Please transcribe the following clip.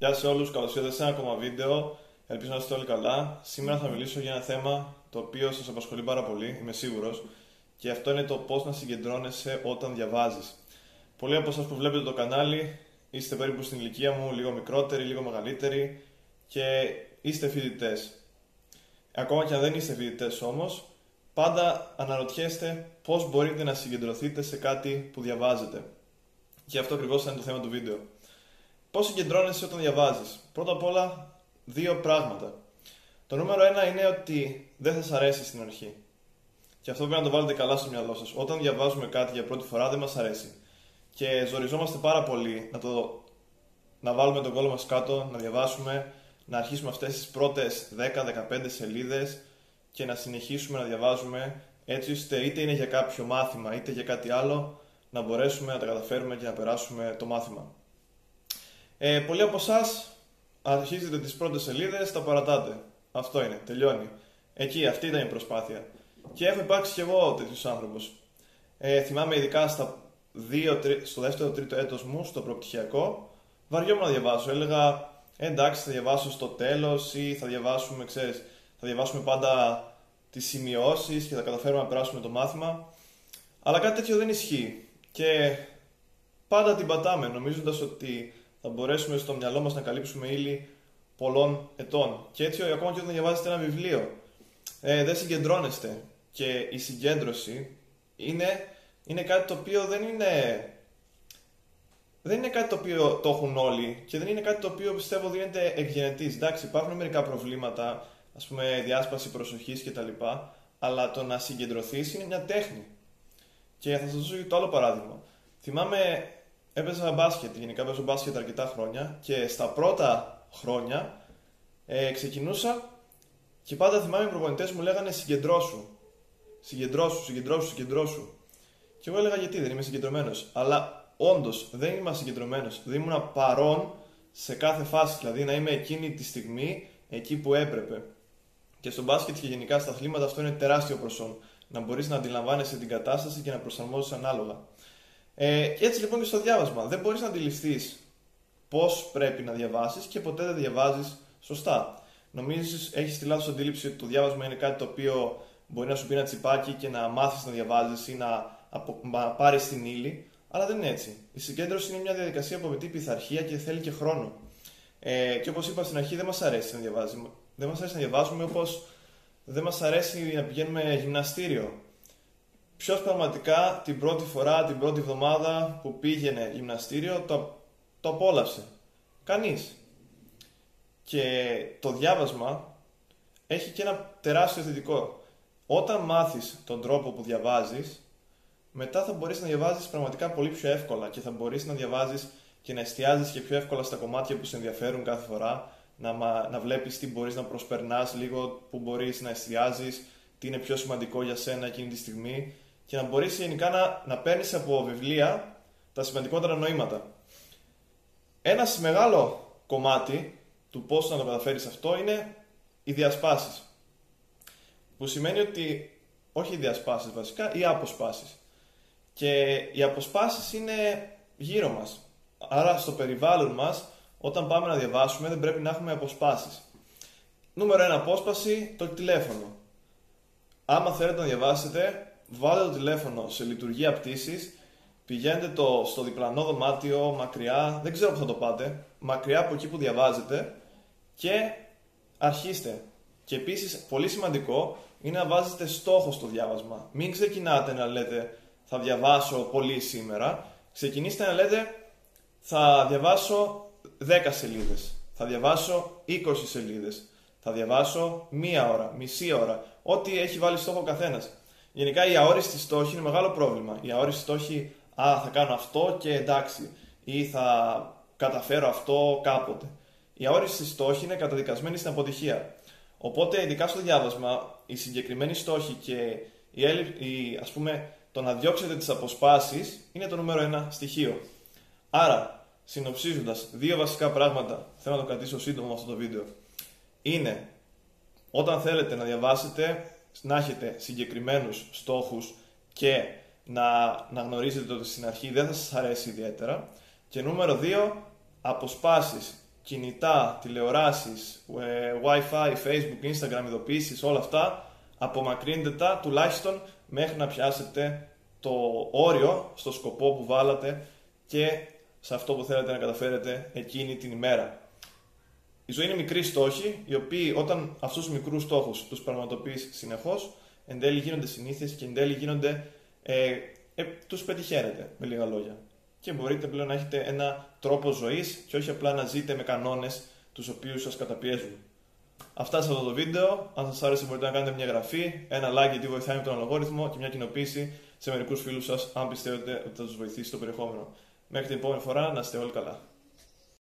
Γεια σε όλους, καλώς ήρθατε σε ένα ακόμα βίντεο. Ελπίζω να είστε όλοι καλά. Σήμερα θα μιλήσω για ένα θέμα το οποίο σας απασχολεί πάρα πολύ, είμαι σίγουρος. Και αυτό είναι το πώς να συγκεντρώνεσαι όταν διαβάζεις. Πολλοί από εσάς που βλέπετε το κανάλι είστε περίπου στην ηλικία μου, λίγο μικρότεροι, λίγο μεγαλύτεροι και είστε φοιτητές. Ακόμα και αν δεν είστε φοιτητές όμως, πάντα αναρωτιέστε πώς μπορείτε να συγκεντρωθείτε σε κάτι που διαβάζετε. Και αυτό ακριβώς είναι το θέμα του βίντεο. Πώς συγκεντρώνεσαι όταν διαβάζεις; Πρώτα απ' όλα, δύο πράγματα. Το νούμερο ένα είναι ότι δεν θα σα αρέσει στην αρχή. Και αυτό πρέπει να το βάλετε καλά στο μυαλό σας. Όταν διαβάζουμε κάτι για πρώτη φορά δεν μας αρέσει. Και ζοριζόμαστε πάρα πολύ να, το, να βάλουμε τον κόλλο μας κάτω, να διαβάσουμε, να αρχίσουμε αυτές τις πρώτες 10-15 σελίδες και να συνεχίσουμε να διαβάζουμε έτσι ώστε είτε είναι για κάποιο μάθημα είτε για κάτι άλλο να μπορέσουμε να τα καταφέρουμε και να περάσουμε το μάθημα. Ε, πολλοί από εσάς αρχίζετε τις πρώτες σελίδες, τα παρατάτε. Αυτό είναι, τελειώνει. Εκεί, αυτή ήταν η προσπάθεια. Και έχω υπάρξει κι εγώ τέτοιος άνθρωπος. Ε, θυμάμαι ειδικά στα δύο, στο δεύτερο τρίτο έτος μου, στο προπτυχιακό, βαριόμουν να διαβάσω. Έλεγα, ε, εντάξει, θα διαβάσω στο τέλος ή θα διαβάσουμε, ξέρεις, θα διαβάσουμε πάντα τις σημειώσεις και θα καταφέρουμε να περάσουμε το μάθημα. Αλλά κάτι τέτοιο δεν ισχύει. Και πάντα την πατάμε, νομίζοντας ότι θα μπορέσουμε στο μυαλό μας να καλύψουμε ύλη πολλών ετών. Και έτσι, ακόμα και όταν διαβάζετε ένα βιβλίο, ε, δεν συγκεντρώνεστε. Και η συγκέντρωση είναι, είναι κάτι το οποίο δεν είναι... Δεν είναι κάτι το οποίο το έχουν όλοι και δεν είναι κάτι το οποίο πιστεύω δίνεται εκ Εντάξει, υπάρχουν μερικά προβλήματα, ας πούμε διάσπαση προσοχής κτλ. Αλλά το να συγκεντρωθείς είναι μια τέχνη. Και θα σας δώσω το άλλο παράδειγμα. Θυμάμαι έπαιζα μπάσκετ, γενικά παίζω μπάσκετ αρκετά χρόνια και στα πρώτα χρόνια ε, ξεκινούσα και πάντα θυμάμαι οι προπονητές μου λέγανε συγκεντρώσου. Συγκεντρώσου, συγκεντρώσου, συγκεντρώσου. Και εγώ έλεγα γιατί δεν είμαι συγκεντρωμένος. Αλλά όντως δεν ήμουν συγκεντρωμένος. Δεν ήμουν παρόν σε κάθε φάση. Δηλαδή να είμαι εκείνη τη στιγμή εκεί που έπρεπε. Και στο μπάσκετ και γενικά στα αθλήματα αυτό είναι τεράστιο προσόν. Να μπορείς να αντιλαμβάνεσαι την κατάσταση και να προσαρμόζεσαι ανάλογα. Ε, και έτσι λοιπόν και στο διάβασμα. Δεν μπορείς να αντιληφθείς πώς πρέπει να διαβάσεις και ποτέ δεν διαβάζεις σωστά. Νομίζεις, έχεις τη λάθος αντίληψη ότι το διάβασμα είναι κάτι το οποίο μπορεί να σου πει ένα τσιπάκι και να μάθεις να διαβάζεις ή να, να πάρεις την ύλη, αλλά δεν είναι έτσι. Η συγκέντρωση είναι μια διαδικασία που απαιτεί πειθαρχία και θέλει και χρόνο. Ε, και όπως είπα στην αρχή, δεν μας αρέσει να διαβάζουμε. Δεν μας αρέσει να διαβάζουμε όπως δεν μας αρέσει να πηγαίνουμε γυμναστήριο. Ποιο πραγματικά την πρώτη φορά, την πρώτη εβδομάδα που πήγαινε γυμναστήριο το, το απόλαυσε. Κανείς. Και το διάβασμα έχει και ένα τεράστιο θετικό. Όταν μάθεις τον τρόπο που διαβάζεις, μετά θα μπορείς να διαβάζεις πραγματικά πολύ πιο εύκολα και θα μπορείς να διαβάζεις και να εστιάζεις και πιο εύκολα στα κομμάτια που σε ενδιαφέρουν κάθε φορά, να, να βλέπεις τι μπορείς να προσπερνάς λίγο, που μπορείς να εστιάζεις, τι είναι πιο σημαντικό για σένα εκείνη τη στιγμή και να μπορείς γενικά να, να παίρνεις από βιβλία τα σημαντικότερα νοήματα. Ένας μεγάλο κομμάτι του πώς να το καταφέρεις αυτό είναι οι διασπάσεις. Που σημαίνει ότι, όχι οι διασπάσεις βασικά, οι αποσπάσεις. Και οι αποσπάσεις είναι γύρω μας. Άρα στο περιβάλλον μας, όταν πάμε να διαβάσουμε, δεν πρέπει να έχουμε αποσπάσεις. Νούμερο ένα απόσπαση, το τηλέφωνο. Άμα θέλετε να διαβάσετε, βάλτε το τηλέφωνο σε λειτουργία πτήσης, πηγαίνετε το στο διπλανό δωμάτιο, μακριά, δεν ξέρω πού θα το πάτε, μακριά από εκεί που διαβάζετε και αρχίστε. Και επίσης, πολύ σημαντικό είναι να βάζετε στόχο στο διάβασμα. Μην ξεκινάτε να λέτε θα διαβάσω πολύ σήμερα. Ξεκινήστε να λέτε θα διαβάσω 10 σελίδες, θα διαβάσω 20 σελίδες, θα διαβάσω μία ώρα, μισή ώρα, ό,τι έχει βάλει στόχο ο καθένας. Γενικά η αόριστη στόχη είναι μεγάλο πρόβλημα. Η αόριστη στόχη, α, θα κάνω αυτό και εντάξει, ή θα καταφέρω αυτό κάποτε. Η αόριστη στόχη είναι καταδικασμένη στην αποτυχία. Οπότε, ειδικά στο διάβασμα, η συγκεκριμένη στόχη και η, η, ας πούμε, το να διώξετε τις αποσπάσεις είναι το νούμερο ένα στοιχείο. Άρα, συνοψίζοντας, δύο βασικά πράγματα, θέλω να το κρατήσω σύντομα αυτό το βίντεο, είναι όταν θέλετε να διαβάσετε, να έχετε συγκεκριμένους στόχους και να, να γνωρίζετε ότι στην αρχή δεν θα σας αρέσει ιδιαίτερα. Και νούμερο 2, αποσπάσεις κινητά, τηλεοράσεις, ε, Wi-Fi, Facebook, Instagram, ειδοποιήσεις, όλα αυτά, απομακρύνετε τα τουλάχιστον μέχρι να πιάσετε το όριο στο σκοπό που βάλατε και σε αυτό που θέλετε να καταφέρετε εκείνη την ημέρα. Η ζωή είναι μικρή στόχοι, οι οποίοι όταν αυτούς τους μικρούς στόχους τους πραγματοποιείς συνεχώς, εν τέλει γίνονται συνήθειες και εν τέλει γίνονται. Ε, ε, τους πετυχαίνετε, με λίγα λόγια. Και μπορείτε πλέον να έχετε ένα τρόπο ζωής και όχι απλά να ζείτε με κανόνες τους οποίους σας καταπιέζουν. Αυτά σε αυτό το βίντεο. Αν σας άρεσε, μπορείτε να κάνετε μια εγγραφή, ένα like γιατί βοηθάει με τον αλγόριθμο και μια κοινοποίηση σε μερικούς φίλους σας, αν πιστεύετε ότι θα τους βοηθήσει το περιεχόμενο. Μέχρι την επόμενη φορά, να είστε όλοι καλά.